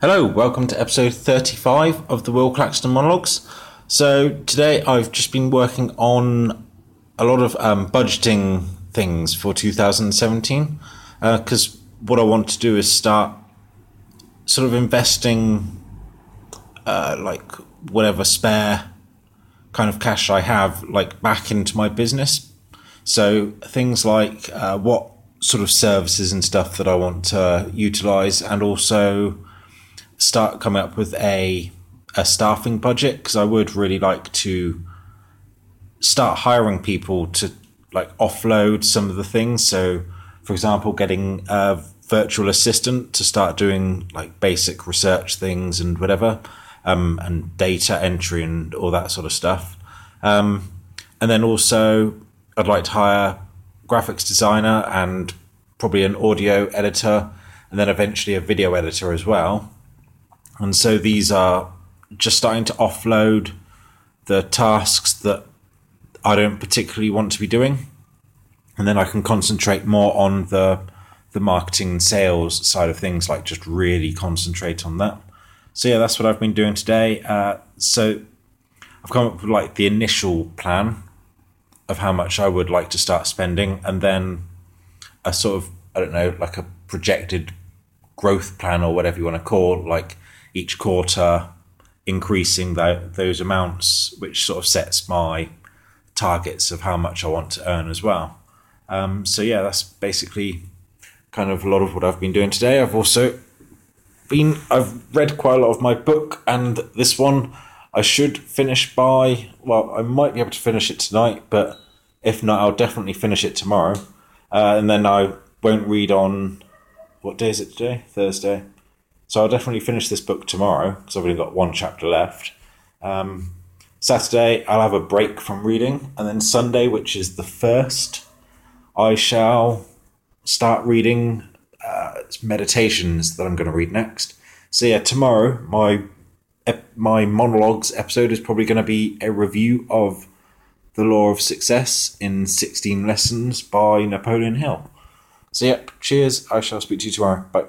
Hello, welcome to episode 35 of the Will Claxton Monologues. So, today I've just been working on a lot of um, budgeting things for 2017 because uh, what I want to do is start sort of investing uh, like whatever spare kind of cash I have like back into my business. So, things like uh, what sort of services and stuff that I want to utilize and also start coming up with a a staffing budget because I would really like to start hiring people to like offload some of the things. So, for example, getting a virtual assistant to start doing like basic research things and whatever, um, and data entry and all that sort of stuff. Um, and then also, I'd like to hire graphics designer and probably an audio editor, and then eventually a video editor as well. And so these are just starting to offload the tasks that I don't particularly want to be doing. And then I can concentrate more on the the marketing and sales side of things, like just really concentrate on that. So yeah, that's what I've been doing today. Uh, so I've come up with like the initial plan of how much I would like to start spending, and then a sort of I don't know, like a projected growth plan or whatever you want to call, like each quarter increasing those amounts, which sort of sets my targets of how much I want to earn as well. Um, so yeah, that's basically kind of a lot of what I've been doing today. I've also been I've read quite a lot of my book, and this one I should finish by well, I might be able to finish it tonight, but if not, I'll definitely finish it tomorrow, uh, and then I won't read on what day is it today? Thursday. So I'll definitely finish this book tomorrow because I've only got one chapter left. Um, Saturday, I'll have a break from reading. And then Sunday, which is the first, I shall start reading uh, meditations that I'm going to read next. So yeah, tomorrow, my my monologues episode is probably going to be a review of The Law of Success in 16 Lessons by Napoleon Hill. So, yeah, cheers. I shall speak to you tomorrow. Bye.